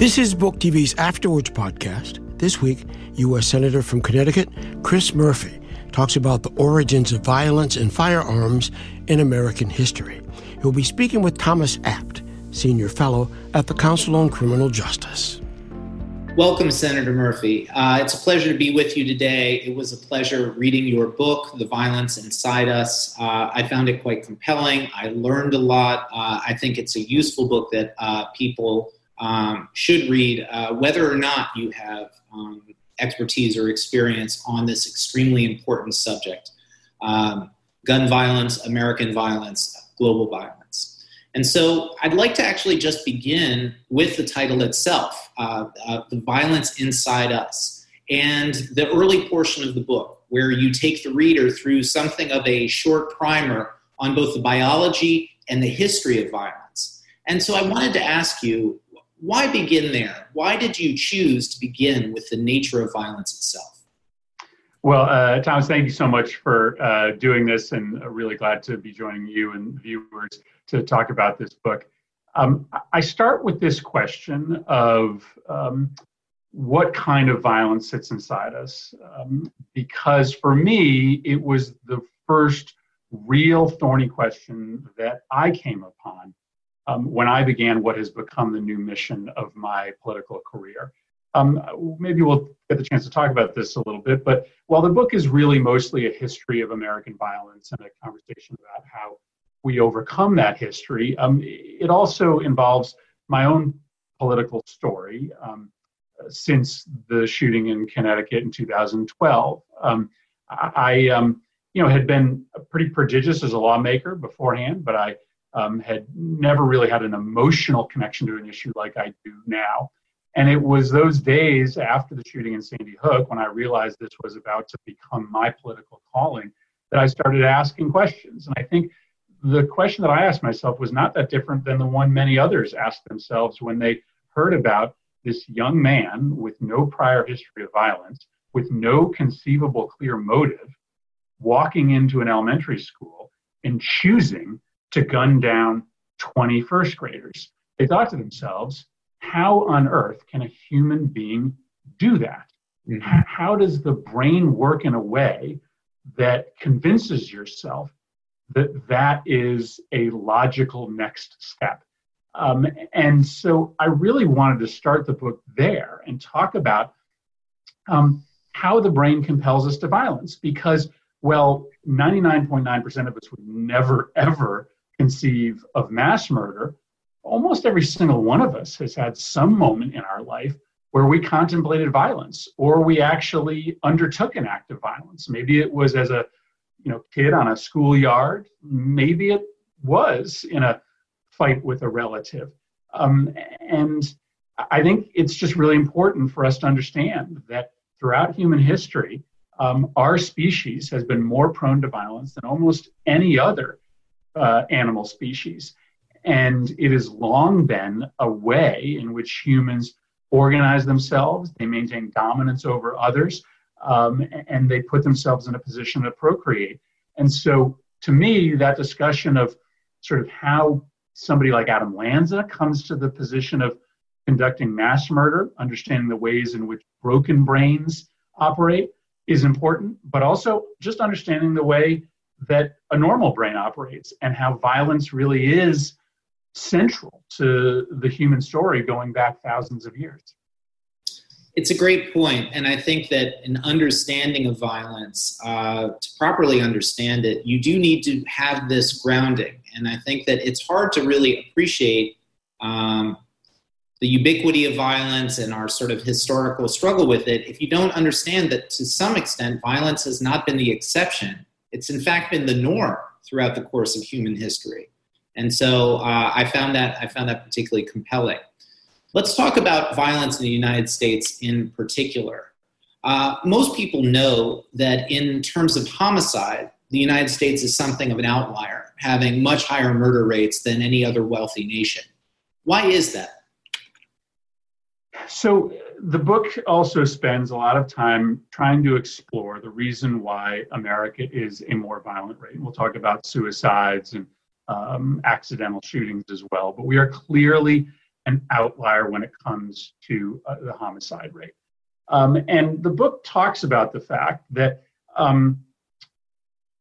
This is Book TV's After Words podcast. This week, U.S. Senator from Connecticut, Chris Murphy, talks about the origins of violence and firearms in American history. He'll be speaking with Thomas Abt, Senior Fellow at the Council on Criminal Justice. Welcome, Senator Murphy. Uh, it's a pleasure to be with you today. It was a pleasure reading your book, The Violence Inside Us. Uh, I found it quite compelling. I learned a lot. Uh, I think it's a useful book that uh, people um, should read, uh, whether or not you have um, expertise or experience on this extremely important subject um, gun violence, American violence, global violence. And so I'd like to actually just begin with the title itself uh, uh, The Violence Inside Us, and the early portion of the book, where you take the reader through something of a short primer on both the biology and the history of violence. And so I wanted to ask you why begin there? Why did you choose to begin with the nature of violence itself? Well, uh, Thomas, thank you so much for uh, doing this, and really glad to be joining you and viewers to talk about this book. Um, I start with this question of um, what kind of violence sits inside us, um, because for me, it was the first real thorny question that I came upon um, when I began what has become the new mission of my political career. Um, maybe we'll get the chance to talk about this a little bit, but while the book is really mostly a history of American violence and a conversation about how we overcome that history, um, it also involves my own political story um, since the shooting in Connecticut in 2012. Um, I, um, you know, had been pretty prodigious as a lawmaker beforehand, but I um, had never really had an emotional connection to an issue like I do now. And it was those days after the shooting in Sandy Hook when I realized this was about to become my political calling that I started asking questions. And I think the question that I asked myself was not that different than the one many others asked themselves when they heard about this young man with no prior history of violence, with no conceivable clear motive, walking into an elementary school and choosing to gun down 20 first graders. They thought to themselves, how on earth can a human being do that? Mm-hmm. How does the brain work in a way that convinces yourself that that is a logical next step? Um, and so I really wanted to start the book there and talk about um, how the brain compels us to violence because, well, 99.9% of us would never, ever conceive of mass murder, almost every single one of us has had some moment in our life where we contemplated violence or we actually undertook an act of violence. Maybe it was as a you know kid on a schoolyard. Maybe it was in a fight with a relative. Um, and I think it's just really important for us to understand that throughout human history, um, our species has been more prone to violence than almost any other uh, animal species. And it has long been a way in which humans organize themselves, they maintain dominance over others, um, and they put themselves in a position to procreate. And so, to me, that discussion of sort of how somebody like Adam Lanza comes to the position of conducting mass murder, understanding the ways in which broken brains operate is important, but also just understanding the way that a normal brain operates and how violence really is central to the human story going back thousands of years. It's a great point, and I think that an understanding of violence, uh, to properly understand it, you do need to have this grounding. And I think that it's hard to really appreciate um, the ubiquity of violence and our sort of historical struggle with it if you don't understand that to some extent violence has not been the exception it's in fact been the norm throughout the course of human history. And so uh, I found that I found that particularly compelling. Let's talk about violence in the United States in particular. Uh, most people know that in terms of homicide, the United States is something of an outlier, having much higher murder rates than any other wealthy nation. Why is that? So, the book also spends a lot of time trying to explore the reason why America is a more violent rate. We'll talk about suicides and um, accidental shootings as well, but we are clearly an outlier when it comes to uh, the homicide rate. Um, and the book talks about the fact that um,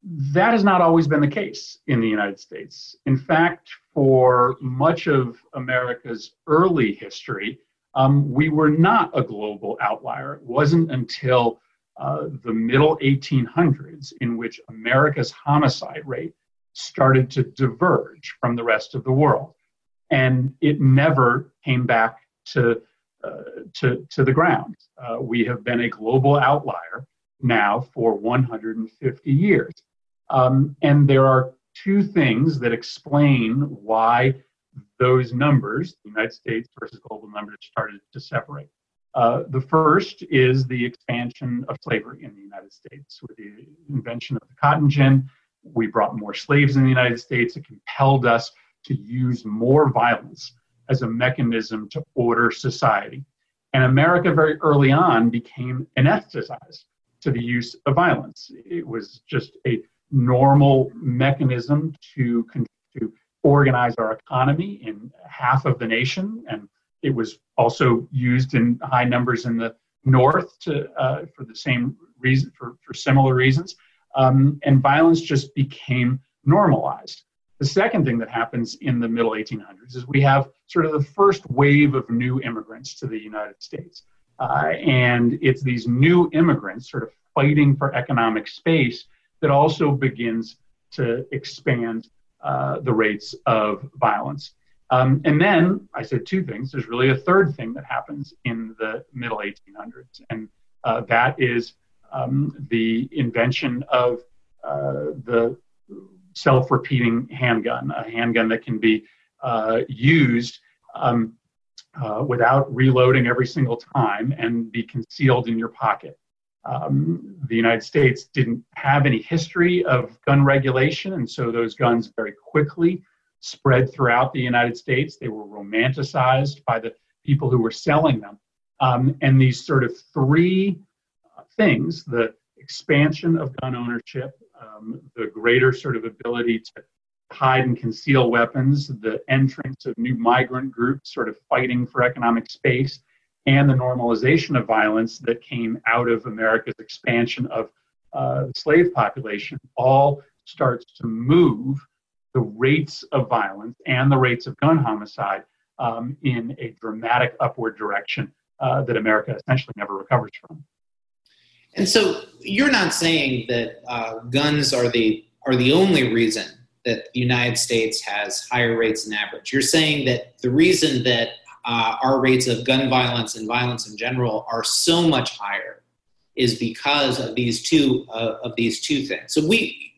that has not always been the case in the United States. In fact, for much of America's early history, um, we were not a global outlier. It wasn't until uh, the middle 1800s in which America's homicide rate started to diverge from the rest of the world. And it never came back to, uh, to, to the ground. Uh, we have been a global outlier now for 150 years. Um, and there are two things that explain why those numbers, the United States versus global numbers, started to separate. Uh, the first is the expansion of slavery in the United States. With the invention of the cotton gin, we brought more slaves in the United States. It compelled us to use more violence as a mechanism to order society. And America, very early on, became anesthetized to the use of violence. It was just a normal mechanism to, to organize our economy in half of the nation. And it was also used in high numbers in the north to, uh, for the same reason, for, for similar reasons. Um, and violence just became normalized. The second thing that happens in the middle 1800s is we have sort of the first wave of new immigrants to the United States. Uh, and it's these new immigrants sort of fighting for economic space that also begins to expand uh, the rates of violence. Um, and then I said two things. There's really a third thing that happens in the middle 1800s, and uh, that is um, the invention of uh, the self repeating handgun, a handgun that can be uh, used um, uh, without reloading every single time and be concealed in your pocket. Um, the United States didn't have any history of gun regulation, and so those guns very quickly spread throughout the United States. They were romanticized by the people who were selling them. Um, and these sort of three uh, things the expansion of gun ownership, um, the greater sort of ability to hide and conceal weapons, the entrance of new migrant groups sort of fighting for economic space, and the normalization of violence that came out of America's expansion of uh, the slave population all starts to move the rates of violence and the rates of gun homicide um, in a dramatic upward direction uh, that America essentially never recovers from. And so you're not saying that uh, guns are the are the only reason that the United States has higher rates than average. You're saying that the reason that uh, our rates of gun violence and violence in general are so much higher is because of these two uh, of these two things. So we,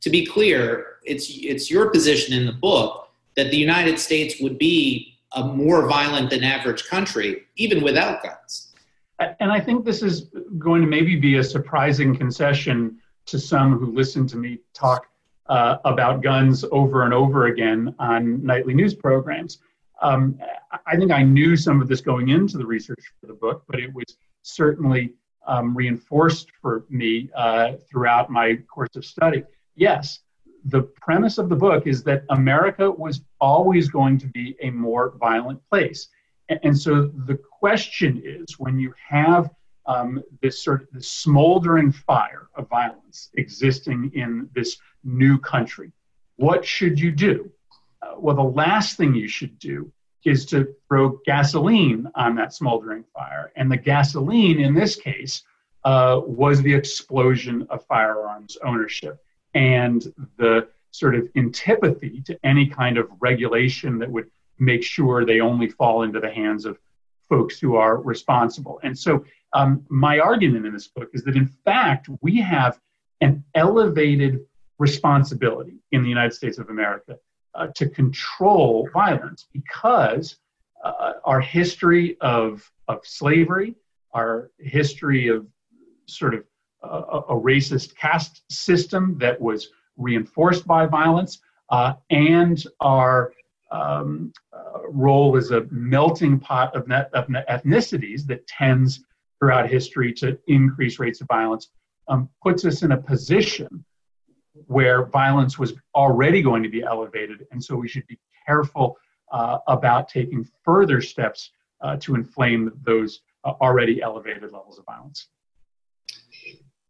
to be clear, it's it's your position in the book that the United States would be a more violent than average country even without guns. And I think this is going to maybe be a surprising concession to some who listen to me talk uh, about guns over and over again on nightly news programs. Um, I think I knew some of this going into the research for the book, but it was certainly um, reinforced for me uh, throughout my course of study. Yes, the premise of the book is that America was always going to be a more violent place. And, so the question is when you have um, this sort of this smoldering fire of violence existing in this new country, what should you do? Well, the last thing you should do is to throw gasoline on that smoldering fire. And the gasoline in this case uh, was the explosion of firearms ownership and the sort of antipathy to any kind of regulation that would make sure they only fall into the hands of folks who are responsible. And so, um, my argument in this book is that in fact, we have an elevated responsibility in the United States of America uh, to control violence because uh, our history of, of slavery, our history of sort of uh, a racist caste system that was reinforced by violence, uh, and our um, uh, role as a melting pot of, net, of ethnicities that tends throughout history to increase rates of violence um, puts us in a position where violence was already going to be elevated. And so we should be careful uh, about taking further steps uh, to inflame those uh, already elevated levels of violence.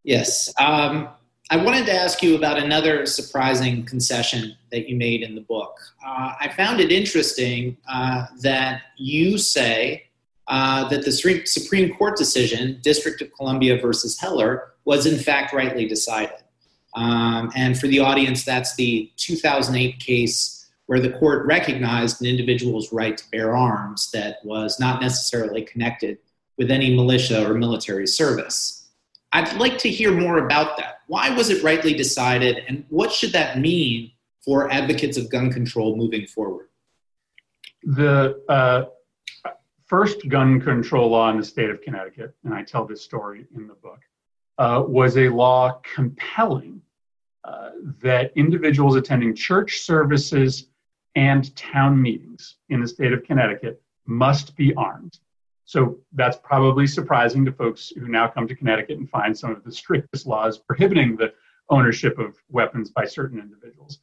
Yes. Um, I wanted to ask you about another surprising concession that you made in the book. Uh, I found it interesting uh, that you say uh, that the Supreme Court decision, District of Columbia versus Heller, was in fact rightly decided. Um, and for the audience, that's the 2008 case where the court recognized an individual's right to bear arms that was not necessarily connected with any militia or military service. I'd like to hear more about that. Why was it rightly decided, and what should that mean for advocates of gun control moving forward? The uh, first gun control law in the state of Connecticut, and I tell this story in the book, uh, was a law compelling that individuals attending church services and town meetings in the state of Connecticut must be armed. So that's probably surprising to folks who now come to Connecticut and find some of the strictest laws prohibiting the ownership of weapons by certain individuals.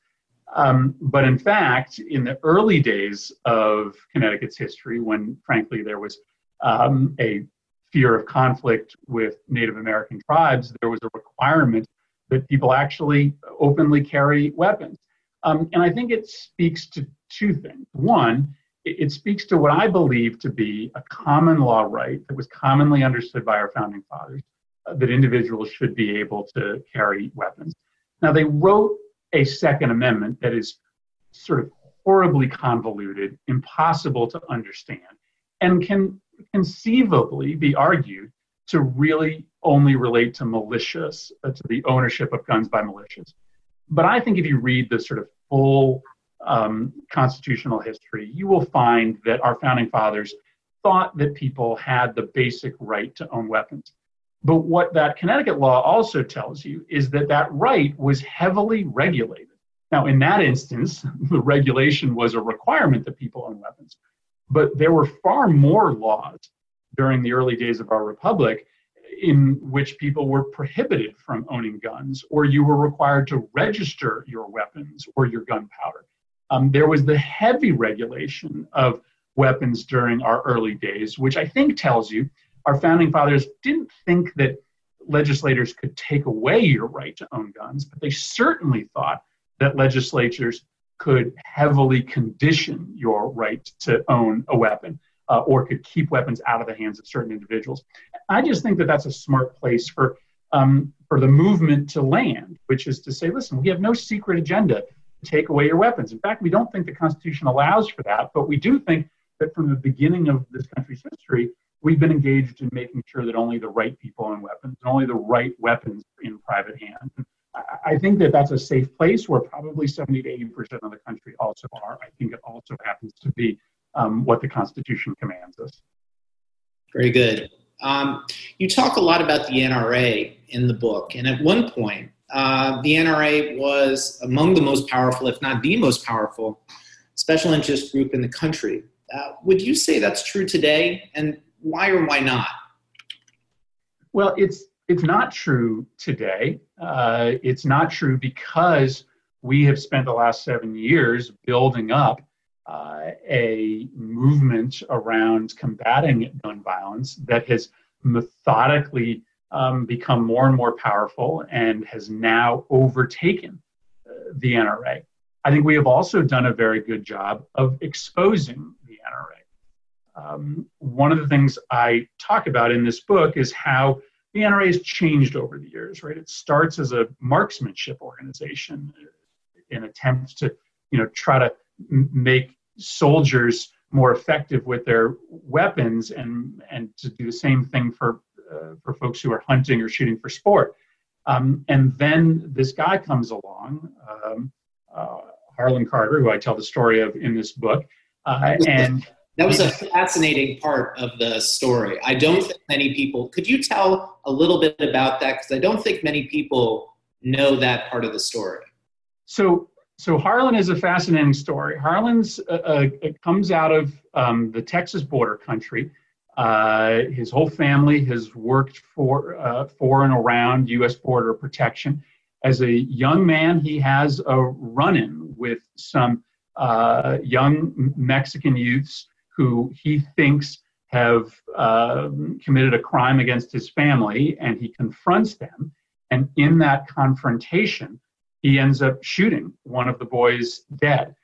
Um, but in fact, in the early days of Connecticut's history, when frankly there was um, a fear of conflict with Native American tribes, there was a requirement that people actually openly carry weapons. Um, and I think it speaks to two things. One, it, it speaks to what I believe to be a common law right that was commonly understood by our founding fathers uh, that individuals should be able to carry weapons. Now, they wrote a Second Amendment that is sort of horribly convoluted, impossible to understand, and can conceivably be argued to really only relate to militias, uh, to the ownership of guns by militias. But I think if you read the sort of full um, constitutional history, you will find that our founding fathers thought that people had the basic right to own weapons. But what that Connecticut law also tells you is that that right was heavily regulated. Now, in that instance, the regulation was a requirement that people own weapons. But there were far more laws during the early days of our republic in which people were prohibited from owning guns, or you were required to register your weapons or your gunpowder. Um, there was the heavy regulation of weapons during our early days, which I think tells you our founding fathers didn't think that legislators could take away your right to own guns, but they certainly thought that legislatures could heavily condition your right to own a weapon uh, or could keep weapons out of the hands of certain individuals. I just think that that's a smart place for um, for the movement to land, which is to say, listen, we have no secret agenda to take away your weapons. In fact, we don't think the Constitution allows for that, but we do think that from the beginning of this country's history, we've been engaged in making sure that only the right people own weapons and only the right weapons in private hands. I think that that's a safe place where probably 70 to 80 percent of the country also are. I think it also happens to be um, what the Constitution commands us. Very good. Um, you talk a lot about the NRA in the book, and at one point, uh, the NRA was among the most powerful, if not the most powerful, special interest group in the country. Uh, would you say that's true today, and why or why not? Well, it's it's not true today. Uh, it's not true because we have spent the last seven years building up uh, a movement around combating gun violence that has methodically um, become more and more powerful and has now overtaken uh, the NRA. I think we have also done a very good job of exposing the NRA. Um, one of the things I talk about in this book is how the NRA has changed over the years, right? It starts as a marksmanship organization in attempts to, you know, try to make soldiers more effective with their weapons and and to do the same thing for uh, for folks who are hunting or shooting for sport. Um, and then this guy comes along, um, uh, Harlon Carter, who I tell the story of in this book, uh, and that was a fascinating part of the story. I don't think many people. Could you tell a little bit about that? Because I don't think many people know that part of the story. So so Harlon is a fascinating story. Harlon's uh, uh, comes out of um, the Texas border country. Uh, his whole family has worked for uh, for and around U.S. border protection. As a young man, he has a run-in with some uh, young Mexican youths who he thinks have uh, committed a crime against his family, and he confronts them. And in that confrontation, he ends up shooting one of the boys dead.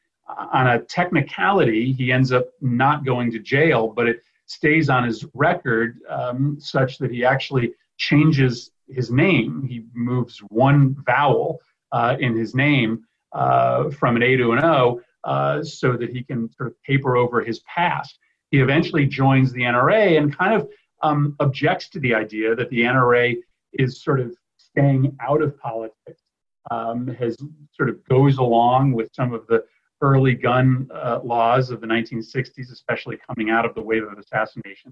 On a technicality, he ends up not going to jail, but it stays on his record um, such that he actually changes his name. He moves one vowel uh, in his name uh, from an A to an O uh, so that he can sort of paper over his past. He eventually joins the NRA and kind of um, objects to the idea that the NRA is sort of staying out of politics, um, has sort of goes along with some of the early gun uh, laws of the 1960s, especially coming out of the wave of assassination.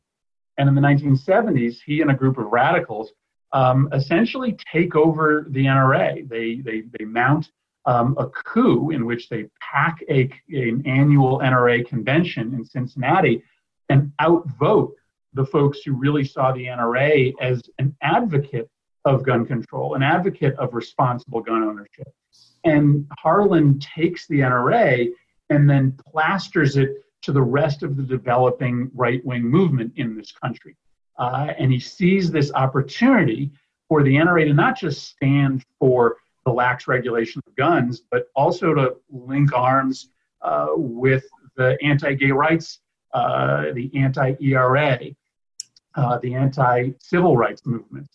And in the 1970s, he and a group of radicals um, essentially take over the NRA. They, they, they mount um, a coup in which they pack a, an annual NRA convention in Cincinnati and outvote the folks who really saw the NRA as an advocate of gun control, an advocate of responsible gun ownership. And Harlon takes the NRA and then plasters it to the rest of the developing right wing movement in this country. Uh, and he sees this opportunity for the NRA to not just stand for the lax regulation of guns, but also to link arms uh, with the anti gay rights, uh, the anti ERA, uh, the anti civil rights movement.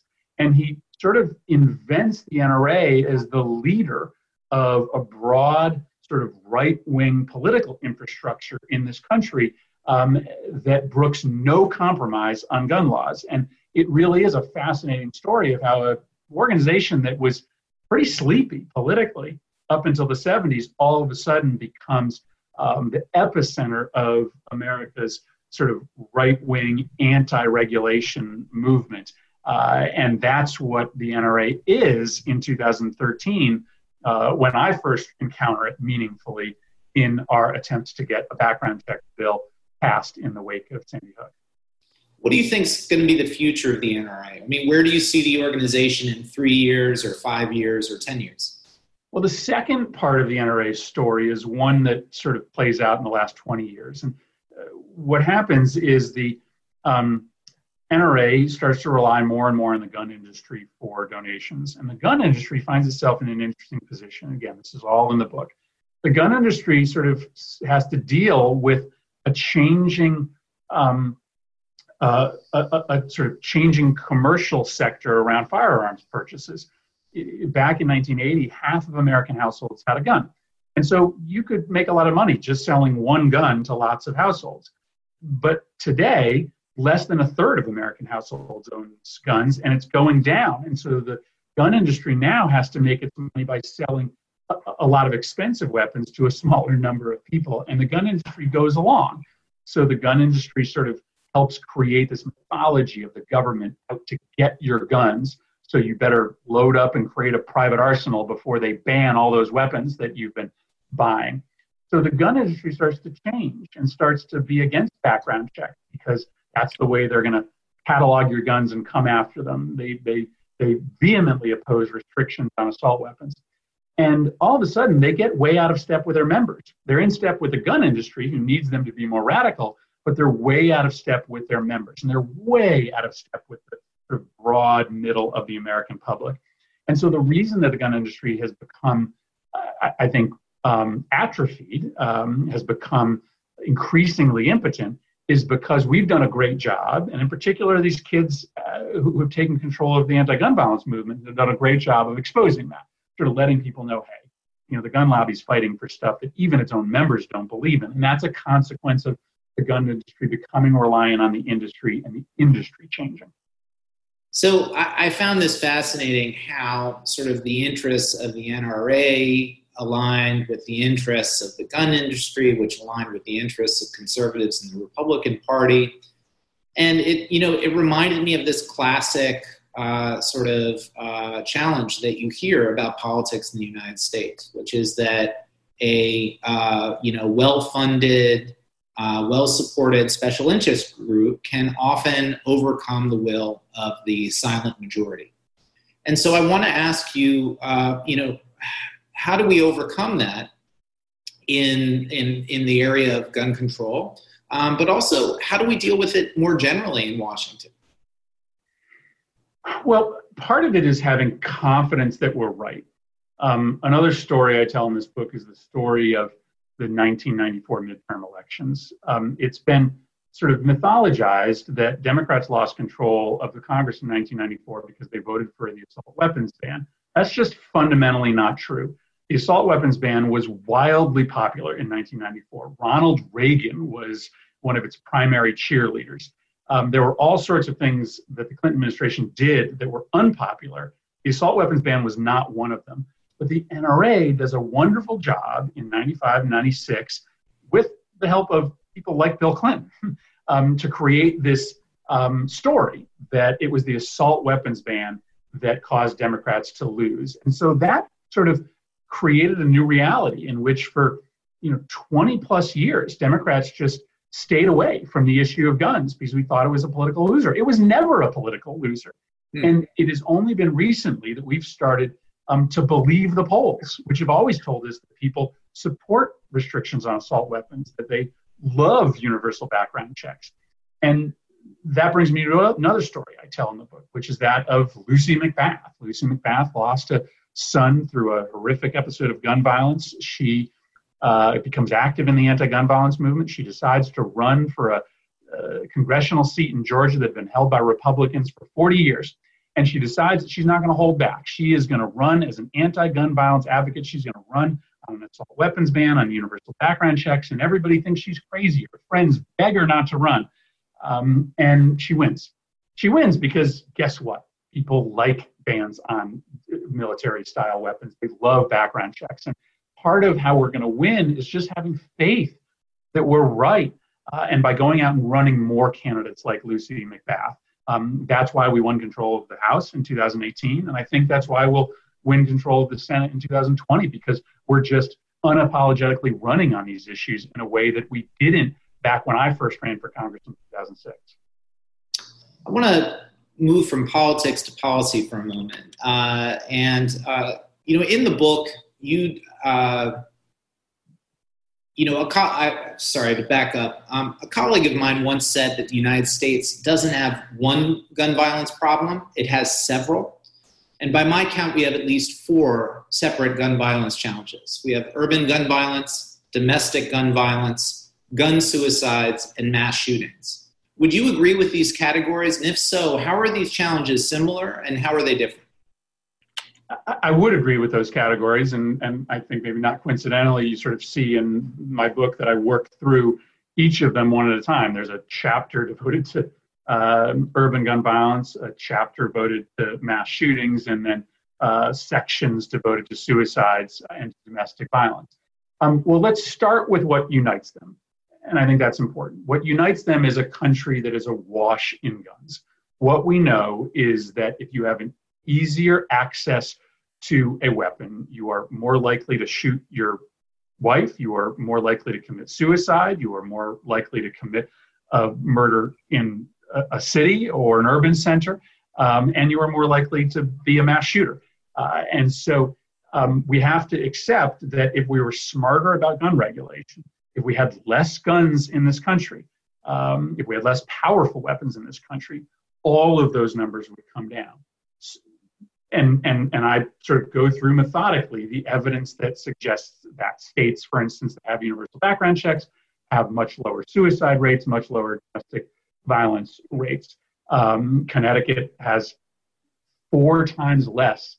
And he sort of invents the NRA as the leader of a broad, sort of right wing political infrastructure in this country um, that brooks no compromise on gun laws. And it really is a fascinating story of how an organization that was pretty sleepy politically up until the 70s, all of a sudden becomes um, the epicenter of America's sort of right wing anti regulation movement. Uh, and that's what the NRA is in 2013 uh, when I first encounter it meaningfully in our attempts to get a background check bill passed in the wake of Sandy Hook. What do you think is going to be the future of the NRA? I mean, where do you see the organization in three years or five years or 10 years? Well, the second part of the NRA story is one that sort of plays out in the last 20 years. And uh, what happens is the um, NRA starts to rely more and more on the gun industry for donations. And the gun industry finds itself in an interesting position. Again, this is all in the book. The gun industry sort of has to deal with a changing um, uh, a, a, sort of changing commercial sector around firearms purchases. Back in 1980, half of American households had a gun. And so you could make a lot of money just selling one gun to lots of households. But today, less than a third of American households owns guns, and it's going down. And so the gun industry now has to make its money by selling a, a lot of expensive weapons to a smaller number of people. And the gun industry goes along. So the gun industry sort of helps create this mythology of the government out to get your guns. So you better load up and create a private arsenal before they ban all those weapons that you've been buying. So the gun industry starts to change and starts to be against background checks because that's the way they're going to catalog your guns and come after them. They, they, they vehemently oppose restrictions on assault weapons. And all of a sudden, they get way out of step with their members. They're in step with the gun industry, who needs them to be more radical, but they're way out of step with their members and they're way out of step with the sort of broad middle of the American public. And so the reason that the gun industry has become, I, I think, um, atrophied, um, has become increasingly impotent, is because we've done a great job, and in particular, these kids uh, who have taken control of the anti-gun violence movement have done a great job of exposing that, sort of letting people know, hey, you know, the gun lobby's fighting for stuff that even its own members don't believe in, and that's a consequence of the gun industry becoming reliant on the industry and the industry changing. So I, I found this fascinating how sort of the interests of the NRA aligned with the interests of the gun industry, which aligned with the interests of conservatives in the Republican Party. And it, you know, it reminded me of this classic uh, sort of uh, challenge that you hear about politics in the United States, which is that a uh, you know well-funded uh, well supported special interest group can often overcome the will of the silent majority. And so I want to ask you, uh, you know, how do we overcome that? in in in the area of gun control, um, but also how do we deal with it more generally in Washington? Well, part of it is having confidence that we're right. Um, another story I tell in this book is the story of the 1994 midterm elections. Um, it's been sort of mythologized that Democrats lost control of the Congress in 1994 because they voted for the assault weapons ban. That's just fundamentally not true. The assault weapons ban was wildly popular in 1994. Ronald Reagan was one of its primary cheerleaders. Um, there were all sorts of things that the Clinton administration did that were unpopular. The assault weapons ban was not one of them. But the NRA does a wonderful job in 95, 96 with the help of people like Bill Clinton um, to create this um, story that it was the assault weapons ban that caused Democrats to lose. And so that sort of created a new reality in which for you know 20 plus years Democrats just stayed away from the issue of guns because we thought it was a political loser. It was never a political loser. Hmm. And it has only been recently that we've started um, to believe the polls, which have always told us that people support restrictions on assault weapons, that they love universal background checks. And that brings me to another story I tell in the book, which is that of Lucy McBath. Lucy McBath lost a son through a horrific episode of gun violence. She uh, becomes active in the anti gun violence movement. She decides to run for a, a congressional seat in Georgia that had been held by Republicans for 40 years. And she decides that she's not going to hold back. She is going to run as an anti gun violence advocate. She's going to run on an assault weapons ban, on universal background checks, and everybody thinks she's crazy. Her friends beg her not to run. Um, and she wins. She wins because guess what? People like bans on military style weapons. They love background checks. And part of how we're going to win is just having faith that we're right. Uh, and by going out and running more candidates like Lucy McBath. Um, that's why we won control of the House in 2018. And I think that's why we'll win control of the Senate in 2020 because we're just unapologetically running on these issues in a way that we didn't back when I first ran for Congress in 2006. I want to move from politics to policy for a moment. Uh, and, uh, you know, in the book, you, uh, you know, a co- I, sorry to back up. Um, a colleague of mine once said that the United States doesn't have one gun violence problem, it has several. And by my count, we have at least four separate gun violence challenges. We have urban gun violence, domestic gun violence, gun suicides, and mass shootings. Would you agree with these categories? And if so, how are these challenges similar and how are they different? I would agree with those categories, and, and I think maybe not coincidentally, you sort of see in my book that I work through each of them one at a time. There's a chapter devoted to uh, urban gun violence, a chapter devoted to mass shootings, and then uh, sections devoted to suicides and domestic violence. Um, well, let's start with what unites them. And I think that's important. What unites them is a country that is awash in guns. What we know is that if you have an easier access to a weapon, you are more likely to shoot your wife, you are more likely to commit suicide, you are more likely to commit a murder in a, a city or an urban center, um, and you are more likely to be a mass shooter. Uh, and so um, we have to accept that if we were smarter about gun regulation, if we had less guns in this country, um, if we had less powerful weapons in this country, all of those numbers would come down. And, and, and I sort of go through methodically the evidence that suggests that states, for instance, that have universal background checks have much lower suicide rates, much lower domestic violence rates. Um, Connecticut has four times less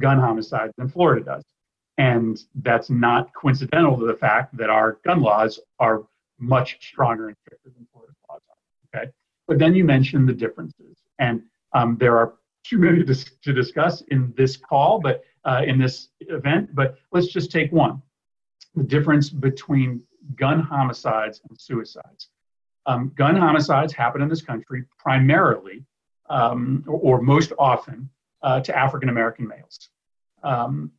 gun homicides than Florida does. And that's not coincidental to the fact that our gun laws are much stronger and stricter than Florida's laws are. Okay. But then you mentioned the differences. And um, there are too many to, to, discuss in this call, but uh, in this event. But let's just take one the difference between gun homicides and suicides. Um, gun homicides happen in this country primarily, um, or, or, most often, uh, to African American males. Um,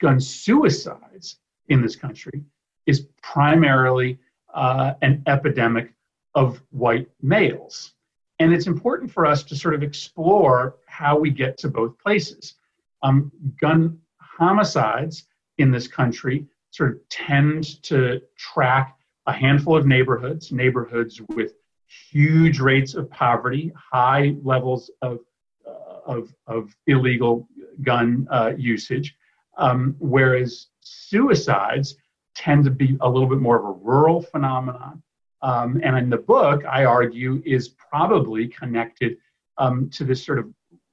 gun suicides in this country is primarily uh, an epidemic of white males. And it's important for us to sort of explore how we get to both places. Um, gun homicides in this country sort of tend to track a handful of neighborhoods, neighborhoods with huge rates of poverty, high levels of, uh, of, of, illegal gun uh, usage, um, whereas suicides tend to be a little bit more of a rural phenomenon. Um, and in the book, I argue, is probably connected um, to this sort of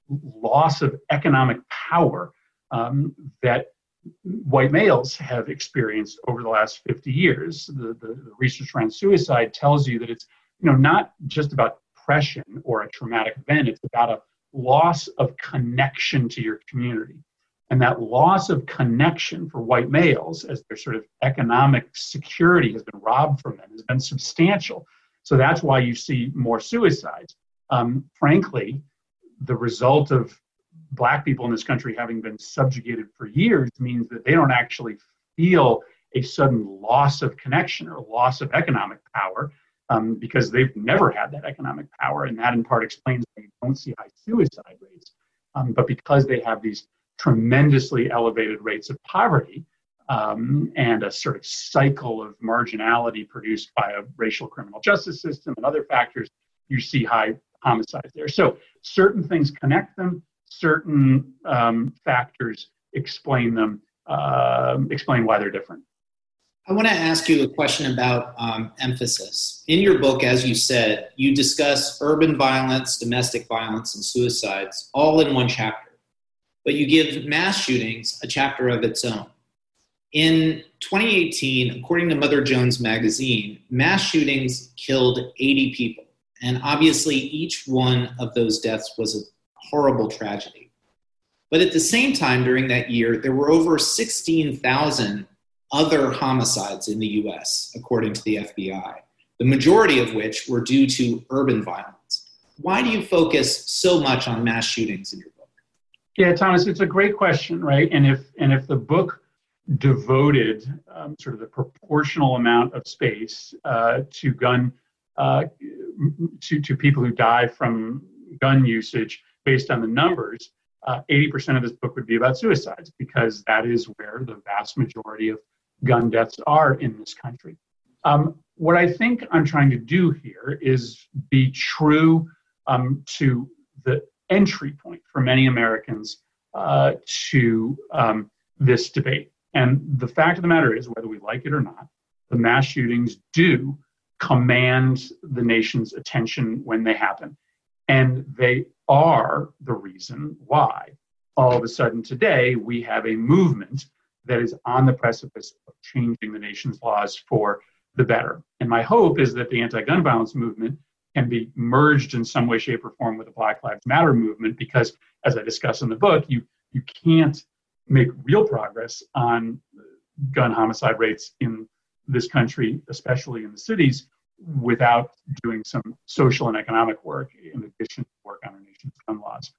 loss of economic power um, that white males have experienced over the last 50 years. The, the, the, research around suicide tells you that it's you know not just about depression or a traumatic event, it's about a loss of connection to your community. And that loss of connection for white males, as their sort of economic security has been robbed from them, has been substantial. So that's why you see more suicides. Um, frankly, the result of black people in this country having been subjugated for years means that they don't actually feel a sudden loss of connection or loss of economic power um, because they've never had that economic power. And that in part explains why you don't see high suicide rates. Um, but because they have these tremendously elevated rates of poverty um, and a sort of cycle of marginality produced by a racial criminal justice system and other factors, you see high homicides there. So certain things connect them, certain um, factors explain them, uh, explain why they're different. I want to ask you a question about um, emphasis. In your book, as you said, you discuss urban violence, domestic violence, and suicides all in one chapter, but you give mass shootings a chapter of its own. In 2018, according to Mother Jones magazine, mass shootings killed 80 people. And obviously, each one of those deaths was a horrible tragedy. But at the same time, during that year, there were over 16,000 other homicides in the US, according to the FBI, the majority of which were due to urban violence. Why do you focus so much on mass shootings in your? Yeah, Thomas, it's a great question, right? And if and if the book devoted um, sort of the proportional amount of space uh, to gun uh, to, to people who die from gun usage based on the numbers, uh, 80% of this book would be about suicides because that is where the vast majority of gun deaths are in this country. Um, what I think I'm trying to do here is be true um, to the entry point for many Americans uh, to um, this debate. And the fact of the matter is, whether we like it or not, the mass shootings do command the nation's attention when they happen. And they are the reason why all of a sudden today we have a movement that is on the precipice of changing the nation's laws for the better. And my hope is that the anti gun violence movement can be merged in some way, shape, or form with the Black Lives Matter movement because, as I discuss in the book, you, you can't make real progress on gun homicide rates in this country, especially in the cities, without doing some social and economic work in addition to work on our nation's gun laws.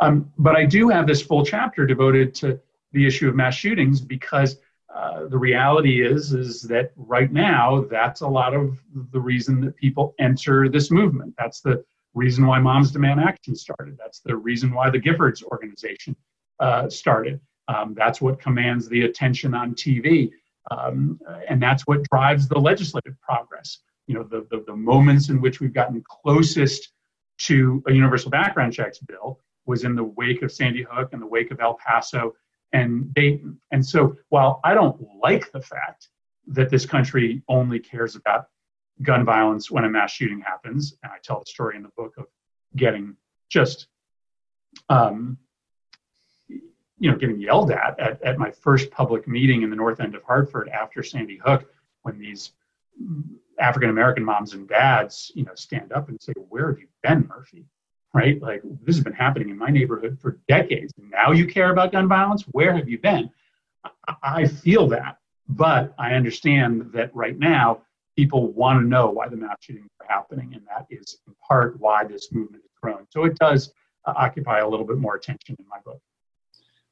Um, but I do have this full chapter devoted to the issue of mass shootings because uh, the reality is is that right now that's a lot of the reason that people enter this movement. That's the reason why Moms Demand Action started. That's the reason why the Giffords organization uh, started. Um, that's what commands the attention on TV. Um, and that's what drives the legislative progress. You know, the, the, the moments in which we've gotten closest to a universal background checks bill was in the wake of Sandy Hook and the wake of El Paso and Dayton. And so while I don't like the fact that this country only cares about gun violence when a mass shooting happens, and I tell the story in the book of getting just um, you know, getting yelled at, at at my first public meeting in the north end of Hartford after Sandy Hook, when these African American moms and dads, you know, stand up and say, "Where have you been, Murphy?" Right? Like this has been happening in my neighborhood for decades. Now you care about gun violence? Where have you been? I, I feel that, but I understand that right now people want to know why the mass shootings are happening, and that is in part why this movement has grown. So it does uh, occupy a little bit more attention in my book.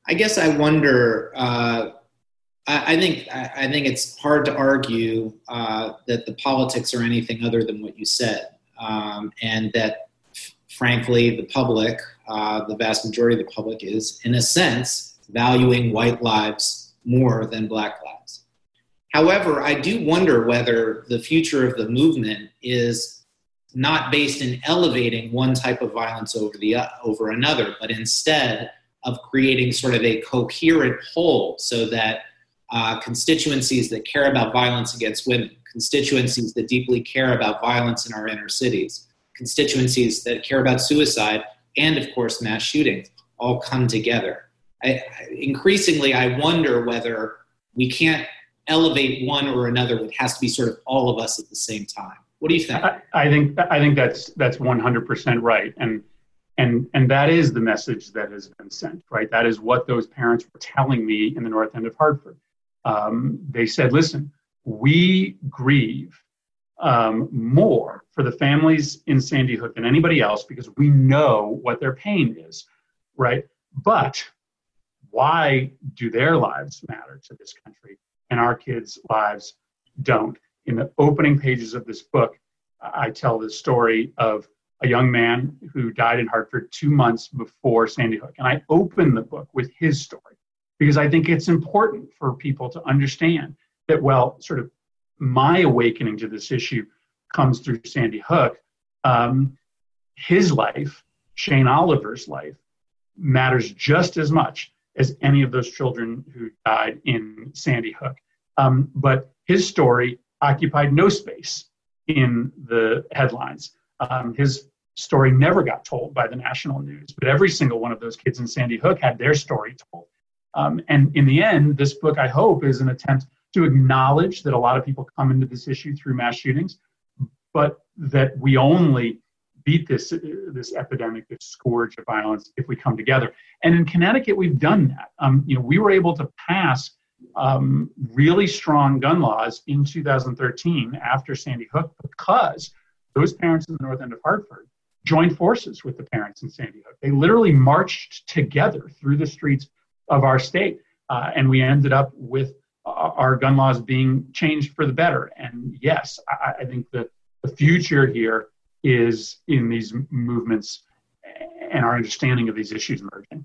I guess I wonder. Uh, I, think I, I, think it's hard to argue uh, that the politics are anything other than what you said, um, and that, frankly, the public, uh, the vast majority of the public, is in a sense valuing white lives more than black lives. However, I do wonder whether the future of the movement is not based in elevating one type of violence over the uh, over another, but instead of creating sort of a coherent whole so that uh, constituencies that care about violence against women, constituencies that deeply care about violence in our inner cities, constituencies that care about suicide, and of course, mass shootings all come together. I, increasingly, I wonder whether we can't elevate one or another. It has to be sort of all of us at the same time. What do you think? I, I think I think that's that's 100% right, and and and that is the message that has been sent. Right, that is what those parents were telling me in the North End of Hartford. Um, they said, "Listen, we grieve um, more for the families in Sandy Hook than anybody else because we know what their pain is, right? But why do their lives matter to this country and our kids' lives don't? In the opening pages of this book, I tell the story of a young man who died in Hartford two months before Sandy Hook. And I open the book with his story because I think it's important for people to understand that, well, sort of my awakening to this issue comes through Sandy Hook. Um, his life, Shane Oliver's life, matters just as much as any of those children who died in Sandy Hook. Um, but his story occupied no space in the headlines. Um, his story never got told by the national news, but every single one of those kids in Sandy Hook had their story told. Um, and in the end, this book, I hope, is an attempt to acknowledge that a lot of people come into this issue through mass shootings, but that we only beat this this epidemic, this scourge of violence, if we come together. And in Connecticut, we've done that. Um, you know, we were able to pass um, really strong gun laws in 2013 after Sandy Hook because those parents in the north end of Hartford joined forces with the parents in Sandy Hook. They literally marched together through the streets of our state, uh, and we ended up with our gun laws being changed for the better. And yes, I, I think the, the future here is in these movements and our understanding of these issues emerging.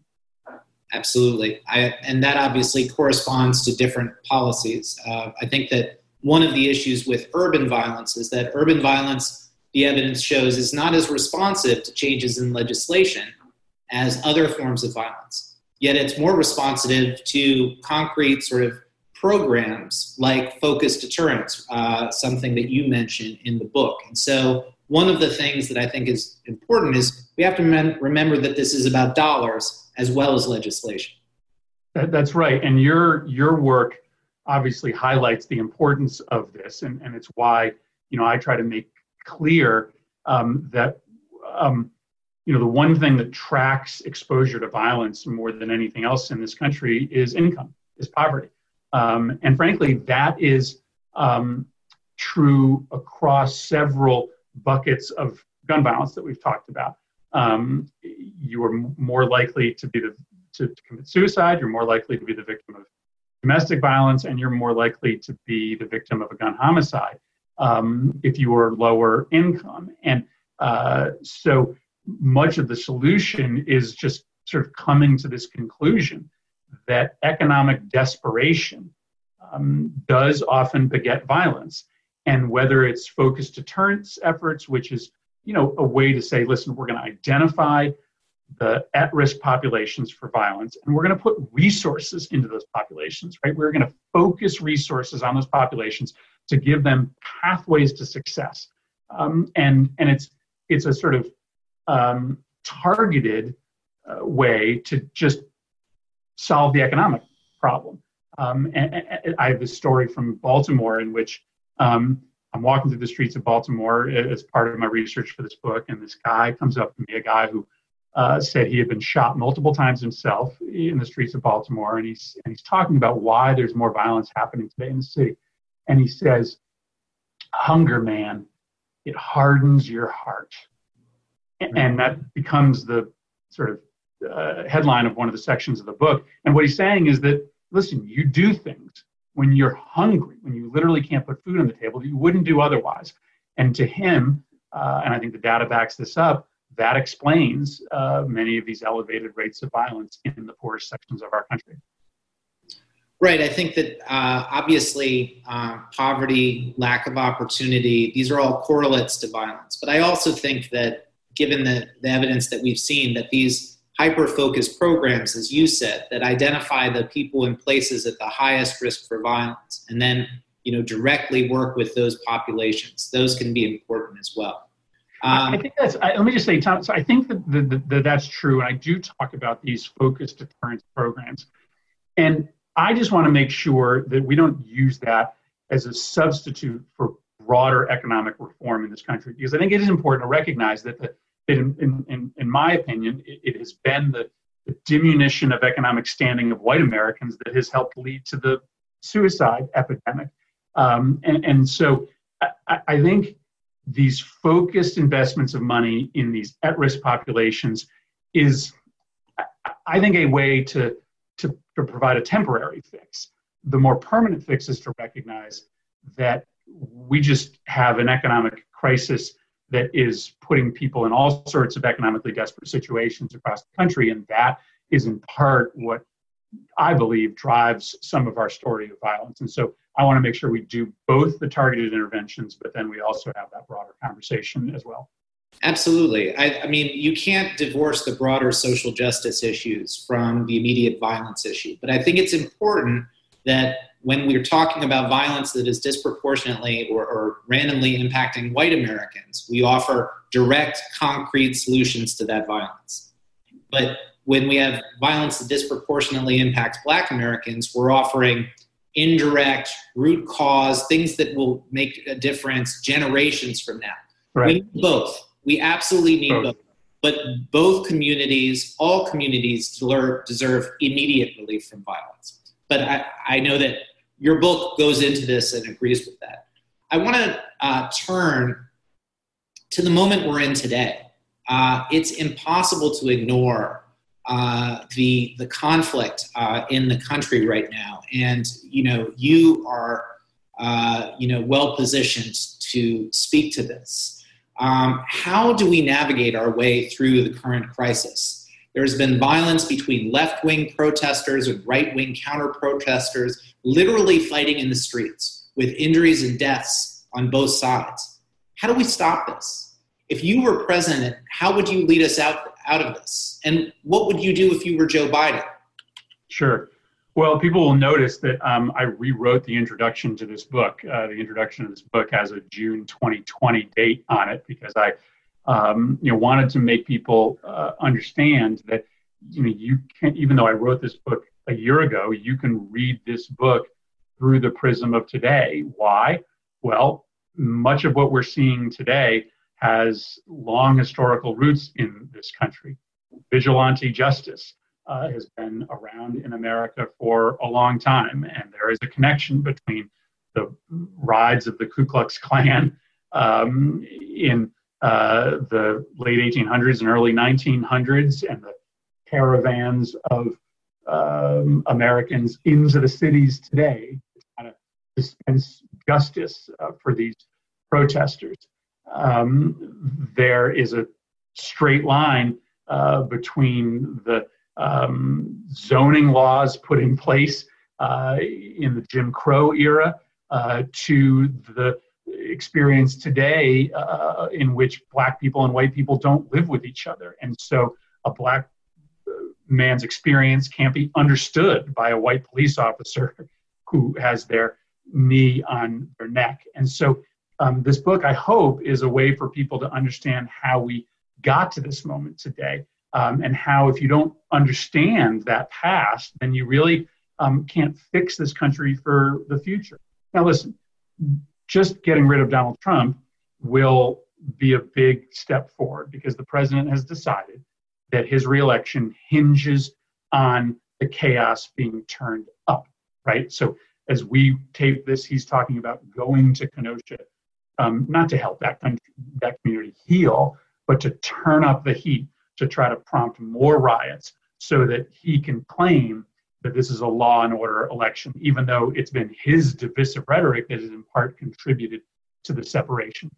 Absolutely. I, and that obviously corresponds to different policies. Uh, I think that one of the issues with urban violence is that urban violence, the evidence shows, is not as responsive to changes in legislation as other forms of violence. Yet it's more responsive to concrete sort of programs like focused deterrence, uh, something that you mentioned in the book. And so, one of the things that I think is important is we have to mem- remember that this is about dollars as well as legislation. That's right. And your your work obviously highlights the importance of this, and, and it's why you know I try to make clear um, that um, you know the one thing that tracks exposure to violence more than anything else in this country is income, is poverty. Um, and frankly, that is um, true across several buckets of gun violence that we've talked about. Um, you are more likely to be the to, to, commit suicide. You're more likely to be the victim of domestic violence, and you're more likely to be the victim of a gun homicide um, if you are lower income. And uh, so much of the solution is just sort of coming to this conclusion that economic desperation um, does often beget violence. And whether it's focused deterrence efforts, which is you know a way to say, listen, we're going to identify the at-risk populations for violence, and we're going to put resources into those populations. Right? We're going to focus resources on those populations to give them pathways to success. Um, and and it's it's a sort of um, targeted uh, way to just solve the economic problem. Um, and, and, I have this story from Baltimore in which um, I'm walking through the streets of Baltimore as part of my research for this book, and this guy comes up to me, a guy who uh, said he had been shot multiple times himself in the streets of Baltimore, and he's and he's talking about why there's more violence happening today in the city, and he says, "Hunger, man, it hardens your heart," and that becomes the sort of uh, headline of one of the sections of the book. And what he's saying is that, listen, you do things when you're hungry, when you literally can't put food on the table that you wouldn't do otherwise. And to him, uh, and I think the data backs this up, that explains uh, many of these elevated rates of violence in the poorest sections of our country. Right. I think that uh, obviously uh, poverty, lack of opportunity, these are all correlates to violence. But I also think that given the, the evidence that we've seen, that these hyper focused programs, as you said, that identify the people and places at the highest risk for violence and then you know directly work with those populations, those can be important as well. Um, I think that's. I, let me just say, Tom. So I think that, that, that that's true, and I do talk about these focused deterrence programs, and I just want to make sure that we don't use that as a substitute for broader economic reform in this country, because I think it is important to recognize that, the, in, in, in my opinion, it, it has been the, the diminution of economic standing of white Americans that has helped lead to the suicide epidemic. Um, and, and so I, I think these focused investments of money in these at-risk populations is, I think, a way to, to, to provide a temporary fix. The more permanent fix is to recognize that we just have an economic crisis that is putting people in all sorts of economically desperate situations across the country, and that is in part what I believe drives some of our story of violence. And so I want to make sure we do both the targeted interventions, but then we also have that broader conversation as well. Absolutely. I, I, mean, you can't divorce the broader social justice issues from the immediate violence issue. But I think it's important that when we're talking about violence that is disproportionately or, or randomly impacting white Americans, we offer direct, concrete solutions to that violence. But when we have violence that disproportionately impacts black Americans, we're offering indirect, root cause, things that will make a difference generations from now. Right. We need both. We absolutely need both. both. But both communities, all communities, deserve immediate relief from violence. But I, I know that your book goes into this and agrees with that. I want to uh, turn to the moment we're in today. Uh, it's impossible to ignore uh, the the conflict uh, in the country right now, and you know you are uh, you know well positioned to speak to this. Um, how do we navigate our way through the current crisis? There's been violence between left wing protesters and right wing counter protesters, literally fighting in the streets with injuries and deaths on both sides. How do we stop this? If you were president, how would you lead us out out of this? And what would you do if you were Joe Biden? Sure. Well, people will notice that um, I rewrote the introduction to this book. Uh, the introduction of this book has a June 2020 date on it because I, um, you know, wanted to make people uh, understand that you know you can even though I wrote this book a year ago, you can read this book through the prism of today. Why? Well, much of what we're seeing today has long historical roots in this country. Vigilante justice uh, has been around in America for a long time, and there is a connection between the rides of the Ku Klux Klan um, in uh, the late 1800s and early 1900s and the caravans of um, Americans into the cities today to kind of dispense justice uh, for these protesters. Um, there is a straight line uh, between the um, zoning laws put in place uh, in the Jim Crow era uh, to the experience today uh, in which black people and white people don't live with each other. And so a black man's experience can't be understood by a white police officer who has their knee on their neck. And so um, this book, I hope, is a way for people to understand how we got to this moment today. Um, and how, if you don't understand that past, then you really um, can't fix this country for the future. Now, listen, just getting rid of Donald Trump will be a big step forward because the president has decided that his reelection hinges on the chaos being turned up, right? So, as we tape this, he's talking about going to Kenosha um, not to help that country, that community heal, but to turn up the heat to try to prompt more riots so that he can claim that this is a law and order election, even though it's been his divisive rhetoric that has in part contributed to the separation.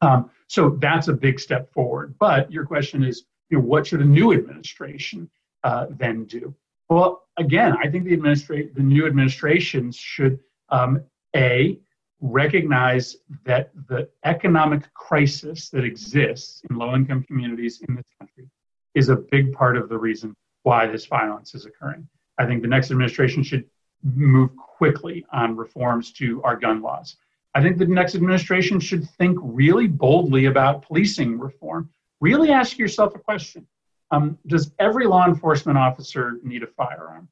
Um, so that's a big step forward. But your question is, you know, what should a new administration uh, then do? Well, again, I think the administrate the new administrations should um, a recognize that the economic crisis that exists in low-income communities in this country is a big part of the reason why this violence is occurring. I think the next administration should move quickly on reforms to our gun laws. I think the next administration should think really boldly about policing reform. Really ask yourself a question um, Does every law enforcement officer need a firearm?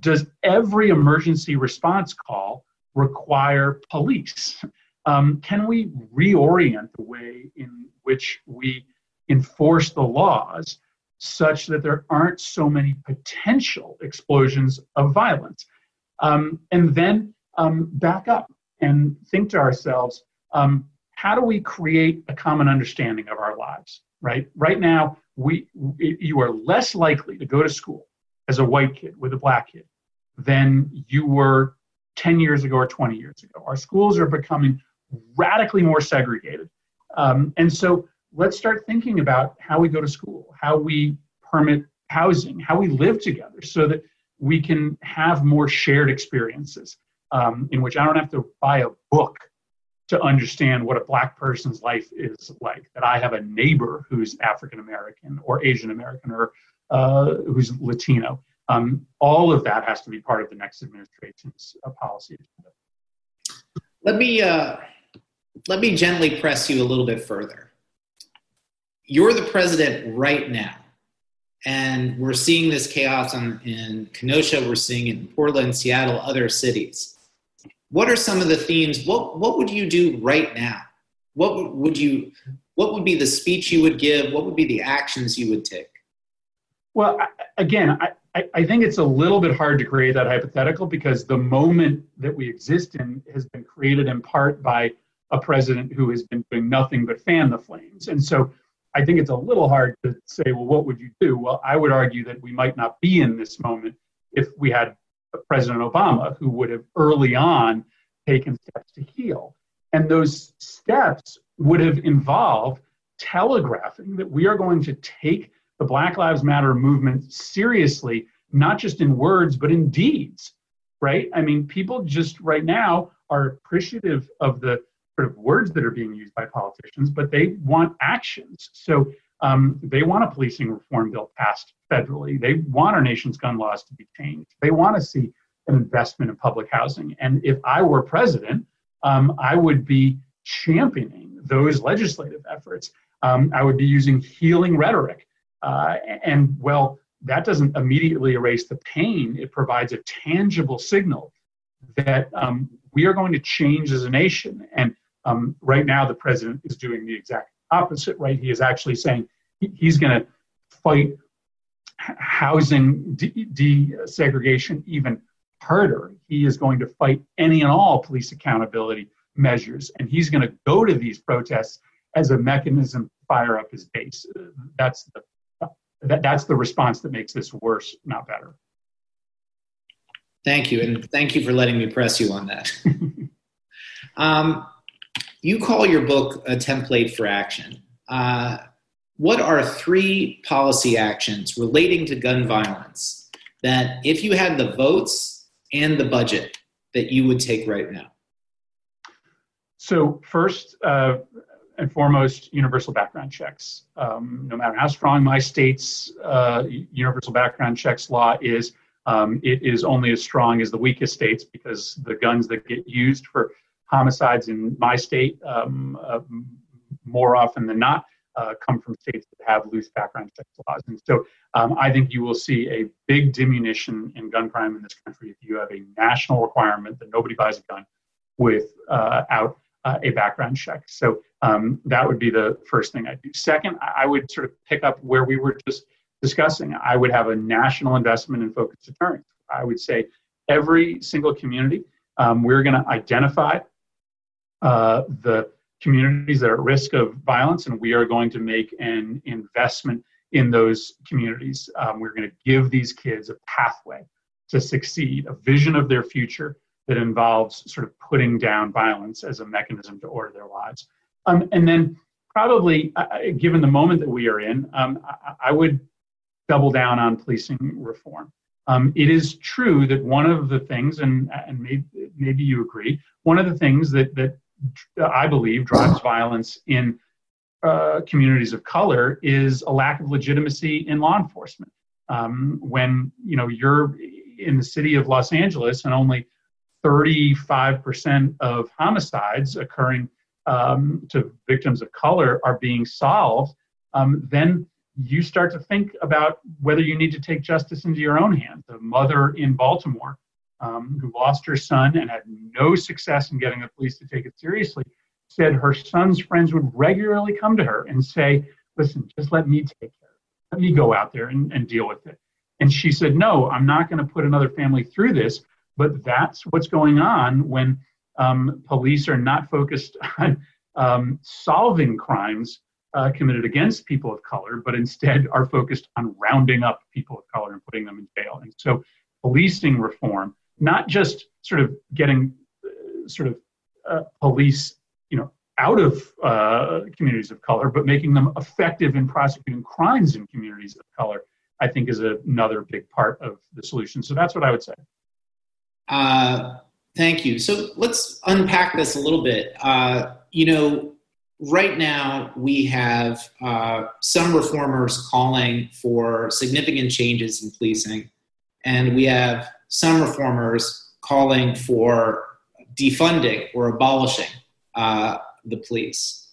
Does every emergency response call require police? Um, can we reorient the way in which we enforce the laws such that there aren't so many potential explosions of violence? Um, and then um, back up and think to ourselves, um, how do we create a common understanding of our lives? Right. Right now, we you are less likely to go to school as a white kid with a black kid than you were 10 years ago or 20 years ago. Our schools are becoming radically more segregated, um, and so let's start thinking about how we go to school, how we permit housing, how we live together, so that we can have more shared experiences um, in which I don't have to buy a book to understand what a black person's life is like. That I have a neighbor who's African American or Asian American or uh, who's Latino. Um, all of that has to be part of the next administration's uh, policy Let me uh, let me gently press you a little bit further. You're the president right now. And we're seeing this chaos on, in Kenosha, we're seeing it in Portland, Seattle, other cities. What are some of the themes? What, what would you do right now? What would you, what would be the speech you would give? What would be the actions you would take? Well, again, I, I think it's a little bit hard to create that hypothetical because the moment that we exist in has been created in part by a president who has been doing nothing but fan the flames. And so I think it's a little hard to say, well, what would you do? Well, I would argue that we might not be in this moment if we had President Obama, who would have early on taken steps to heal. And those steps would have involved telegraphing that we are going to take the Black Lives Matter movement seriously, not just in words, but in deeds, right? I mean, people just right now are appreciative of the sort of words that are being used by politicians, but they want actions. So um, they want a policing reform bill passed federally. They want our nation's gun laws to be changed. They want to see an investment in public housing. And if I were president, um, I would be championing those legislative efforts. Um, I would be using healing rhetoric. Uh, and well, that doesn't immediately erase the pain. It provides a tangible signal that um, we are going to change as a nation. And um, right now, the president is doing the exact opposite, right? He is actually saying he's going to fight housing desegregation even harder. He is going to fight any and all police accountability measures, and he's going to go to these protests as a mechanism to fire up his base. That's the that, that's the response that makes this worse, not better. Thank you, and thank you for letting me press you on that. um, you call your book a template for action. Uh, what are three policy actions relating to gun violence that, if you had the votes and the budget, that you would take right now? So, first uh, and foremost, universal background checks. Um, no matter how strong my state's uh, universal background checks law is, um, it is only as strong as the weakest states because the guns that get used for homicides in my state, um, uh, more often than not, uh, come from states that have loose background check laws. And so um, I think you will see a big diminution in gun crime in this country if you have a national requirement that nobody buys a gun without uh, uh, a background check. So um, that would be the first thing I'd do. Second, I would sort of pick up where we were just discussing. I would have a national investment in focused deterrence. I would say every single community, um, we're going to identify uh, the communities that are at risk of violence, and we are going to make an investment in those communities. Um, we're going to give these kids a pathway to succeed, a vision of their future that involves sort of putting down violence as a mechanism to order their lives. Um, and then, probably, uh, uh given the moment that we are in, um, I, I, would double down on policing reform. Um, it is true that one of the things, and, and maybe, maybe you agree, one of the things that, that I believe drives violence in uh, communities of color is a lack of legitimacy in law enforcement. Um, when you know you're in the city of Los Angeles and only 35% of homicides occurring um, to victims of color are being solved, um, then you start to think about whether you need to take justice into your own hands. The mother in Baltimore um, who lost her son and had no success in getting the police to take it seriously said her son's friends would regularly come to her and say, Listen, just let me take care. Let me go out there and, and deal with it. And she said, No, I'm not going to put another family through this. But that's what's going on when um, police are not focused on um, solving crimes uh, committed against people of color, but instead are focused on rounding up people of color and putting them in jail. And so, policing reform, not just sort of getting uh, sort of uh, police, you know, out of uh, communities of color, but making them effective in prosecuting crimes in communities of color, I think is another big part of the solution. So that's what I would say. Uh, thank you. So let's unpack this a little bit. Uh, you know, right now we have uh, some reformers calling for significant changes in policing, and we have some reformers calling for defunding or abolishing uh, the police.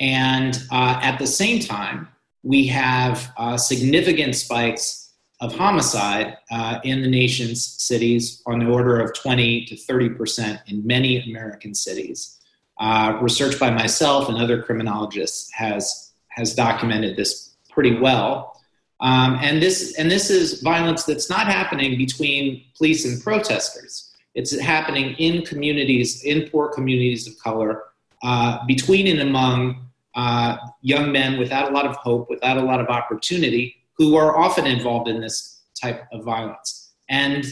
And uh, at the same time, we have uh, significant spikes of homicide uh, in the nation's cities on the order of 20 to 30 percent in many American cities. Uh, research by myself and other criminologists has has documented this pretty well. Um, and this and this is violence that's not happening between police and protesters. It's happening in communities, in poor communities of color, uh, between and among uh, young men without a lot of hope, without a lot of opportunity, who are often involved in this type of violence. And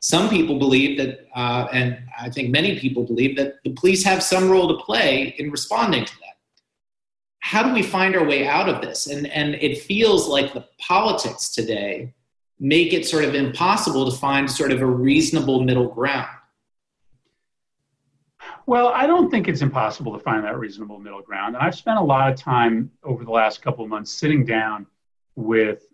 some people believe that, uh, and I think many people believe that the police have some role to play in responding to. How do we find our way out of this? And, and it feels like the politics today make it sort of impossible to find sort of a reasonable middle ground. Well, I don't think it's impossible to find that reasonable middle ground. And I've spent a lot of time over the last couple of months sitting down with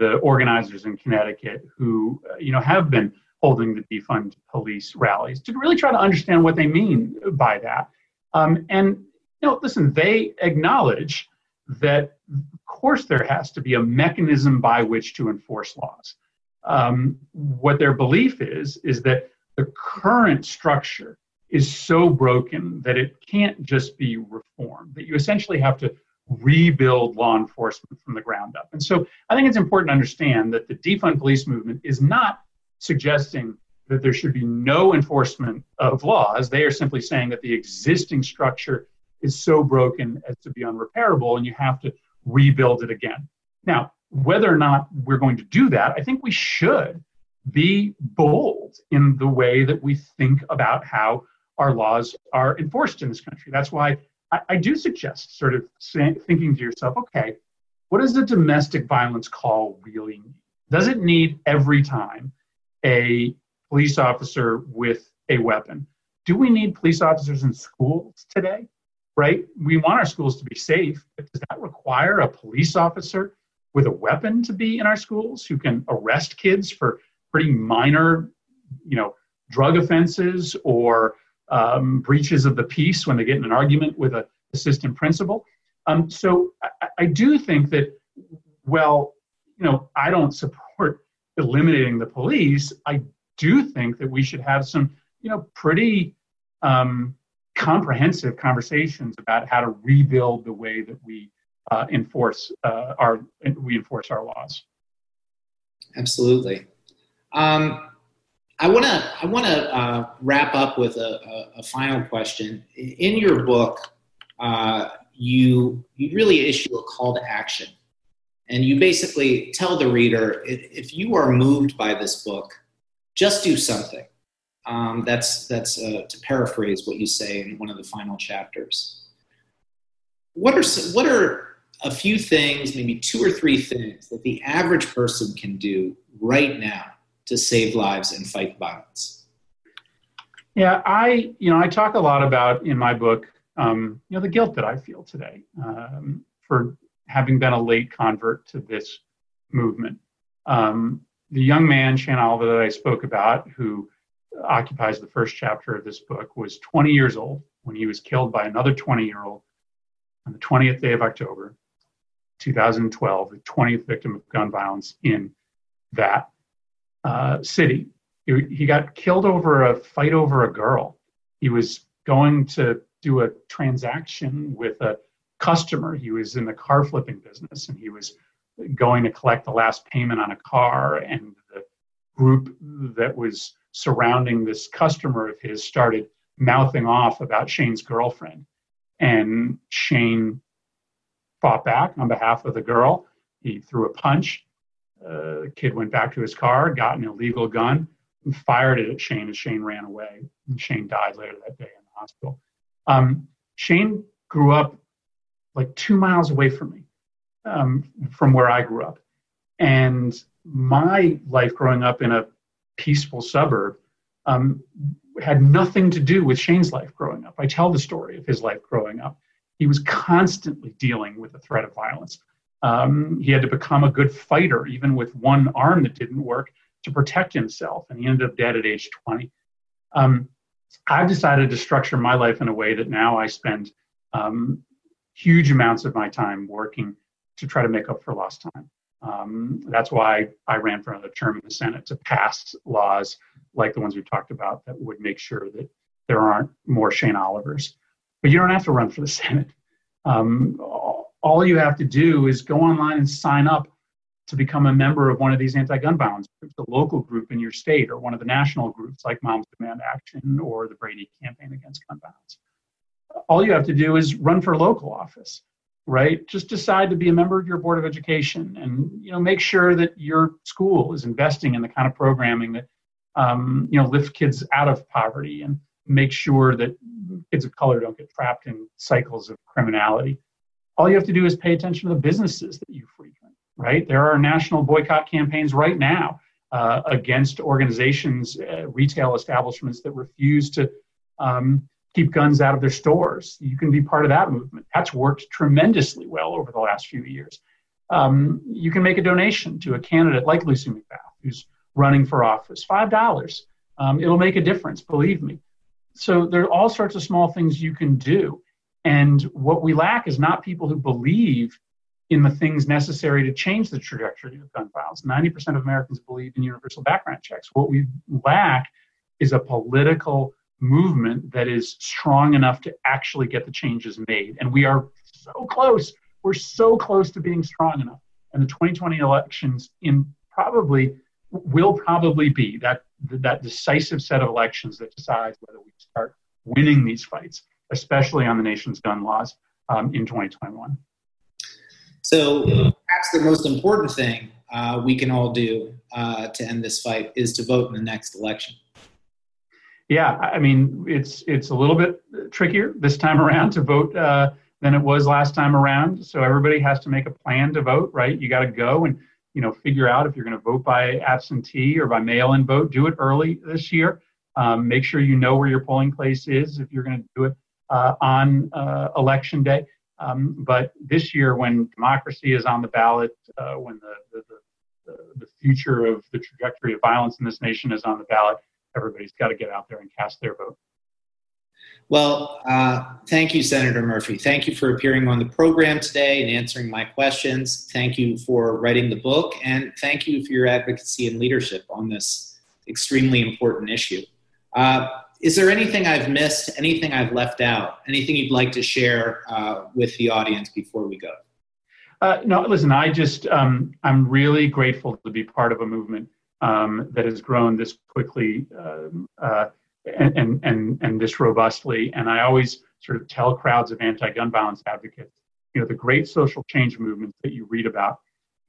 the organizers in Connecticut who, uh, you know, have been holding the defund police rallies to really try to understand what they mean by that. Um, and, you know, listen, they acknowledge that, of course, there has to be a mechanism by which to enforce laws. Um, what their belief is, is that the current structure is so broken that it can't just be reformed, that you essentially have to rebuild law enforcement from the ground up. And so I think it's important to understand that the defund police movement is not suggesting that there should be no enforcement of laws. They are simply saying that the existing structure is so broken as to be unrepairable and you have to rebuild it again. Now, whether or not we're going to do that, I think we should be bold in the way that we think about how our laws are enforced in this country. That's why I, I do suggest sort of say, thinking to yourself, okay, what does a domestic violence call really need? Does it need every time a police officer with a weapon? Do we need police officers in schools today? Right? We want our schools to be safe, but does that require a police officer with a weapon to be in our schools who can arrest kids for pretty minor, you know, drug offenses or um, breaches of the peace when they get in an argument with an assistant principal. Um, so I, I, do think that, well, you know, I don't support eliminating the police. I do think that we should have some, you know, pretty um, comprehensive conversations about how to rebuild the way that we uh, enforce uh, our we enforce our laws. Absolutely. Um, I want to I want to uh, wrap up with a, a, a, final question. In your book, uh, you you really issue a call to action, and you basically tell the reader if, if you are moved by this book, just do something. Um, that's that's uh, to paraphrase what you say in one of the final chapters. What are what are a few things, maybe two or three things that the average person can do right now to save lives and fight violence? Yeah, I you know I talk a lot about in my book um, you know the guilt that I feel today um, for having been a late convert to this movement. Um, the young man Oliver that I spoke about, who occupies the first chapter of this book, was 20 years old when he was killed by another 20 year old on the 20th day of October, 2012, the 20th victim of gun violence in that uh, city. He, he got killed over a fight over a girl. He was going to do a transaction with a customer. He was in the car flipping business and he was going to collect the last payment on a car. And the group that was surrounding this customer of his started mouthing off about Shane's girlfriend. And Shane fought back on behalf of the girl. He threw a punch. Uh, the kid went back to his car, got an illegal gun, and fired it at Shane as Shane ran away. And Shane died later that day in the hospital. Um, Shane grew up like two miles away from me, um, from where I grew up. And my life growing up in a peaceful suburb um, had nothing to do with Shane's life growing up. I tell the story of his life growing up. He was constantly dealing with the threat of violence. Um, he had to become a good fighter, even with one arm that didn't work, to protect himself, and he ended up dead at age 20. Um, I've decided to structure my life in a way that now I spend um, huge amounts of my time working to try to make up for lost time. Um, that's why I ran for another term in the Senate to pass laws like the ones we've talked about that would make sure that there aren't more Shane Olivers. But you don't have to run for the Senate. Um, all you have to do is go online and sign up to become a member of one of these anti-gun violence groups, a local group in your state, or one of the national groups like Moms Demand Action or the Brady Campaign Against Gun Violence. All you have to do is run for local office, right? Just decide to be a member of your board of education, and you know make sure that your school is investing in the kind of programming that um, you know lift kids out of poverty and make sure that kids of color don't get trapped in cycles of criminality. All you have to do is pay attention to the businesses that you frequent right? There are national boycott campaigns right now uh, against organizations, uh, retail establishments that refuse to um, keep guns out of their stores. You can be part of that movement. That's worked tremendously well over the last few years. Um, you can make a donation to a candidate like Lucy McBath, who's running for office, $5. Um, it'll make a difference, believe me. So there are all sorts of small things you can do. And what we lack is not people who believe in the things necessary to change the trajectory of gun violence. 90% of Americans believe in universal background checks. What we lack is a political movement that is strong enough to actually get the changes made. And we are so close. We're so close to being strong enough. And the 2020 elections in probably will probably be that that decisive set of elections that decides whether we start winning these fights, especially on the nation's gun laws um, in 2021. So perhaps the most important thing uh, we can all do uh, to end this fight is to vote in the next election. Yeah, I mean it's it's a little bit trickier this time around to vote uh, than it was last time around. So everybody has to make a plan to vote, right? You got to go and you know figure out if you're going to vote by absentee or by mail-in vote. Do it early this year. Um, make sure you know where your polling place is if you're going to do it uh, on uh, election day. Um, but this year, when democracy is on the ballot, uh, when the, the, the, the, future of the trajectory of violence in this nation is on the ballot, everybody's got to get out there and cast their vote. Well, uh, thank you, Senator Murphy. Thank you for appearing on the program today and answering my questions. Thank you for writing the book, and thank you for your advocacy and leadership on this extremely important issue. Uh, is there anything I've missed, anything I've left out, anything you'd like to share uh, with the audience before we go? Uh, no, listen, I just, um, I'm really grateful to be part of a movement um, that has grown this quickly um, uh, and, and, and, this robustly. And I always sort of tell crowds of anti gun violence advocates, you know, the great social change movements that you read about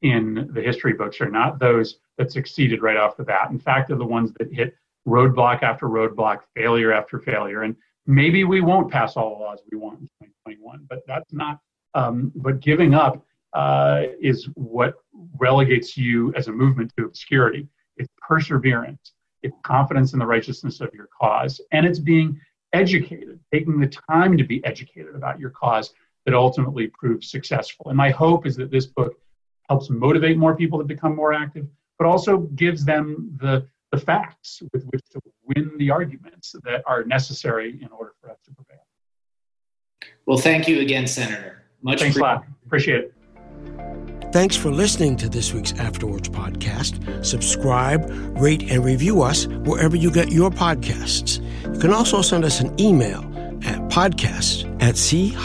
in the history books are not those that succeeded right off the bat. In fact, they're the ones that hit roadblock after roadblock, failure after failure. And maybe we won't pass all the laws we want in 2021, but that's not, um, but giving up uh, is what relegates you as a movement to obscurity. It's perseverance, it's confidence in the righteousness of your cause, and it's being educated, taking the time to be educated about your cause that ultimately proves successful. And my hope is that this book helps motivate more people to become more active, but also gives them the, the facts with which to win the arguments that are necessary in order for us to prevail. Well, thank you again, Senator. Much Thanks a lot. Appreciate it. Thanks for listening to this week's After Words podcast. Subscribe, rate, and review us wherever you get your podcasts. You can also send us an email at podcast at c-span.org.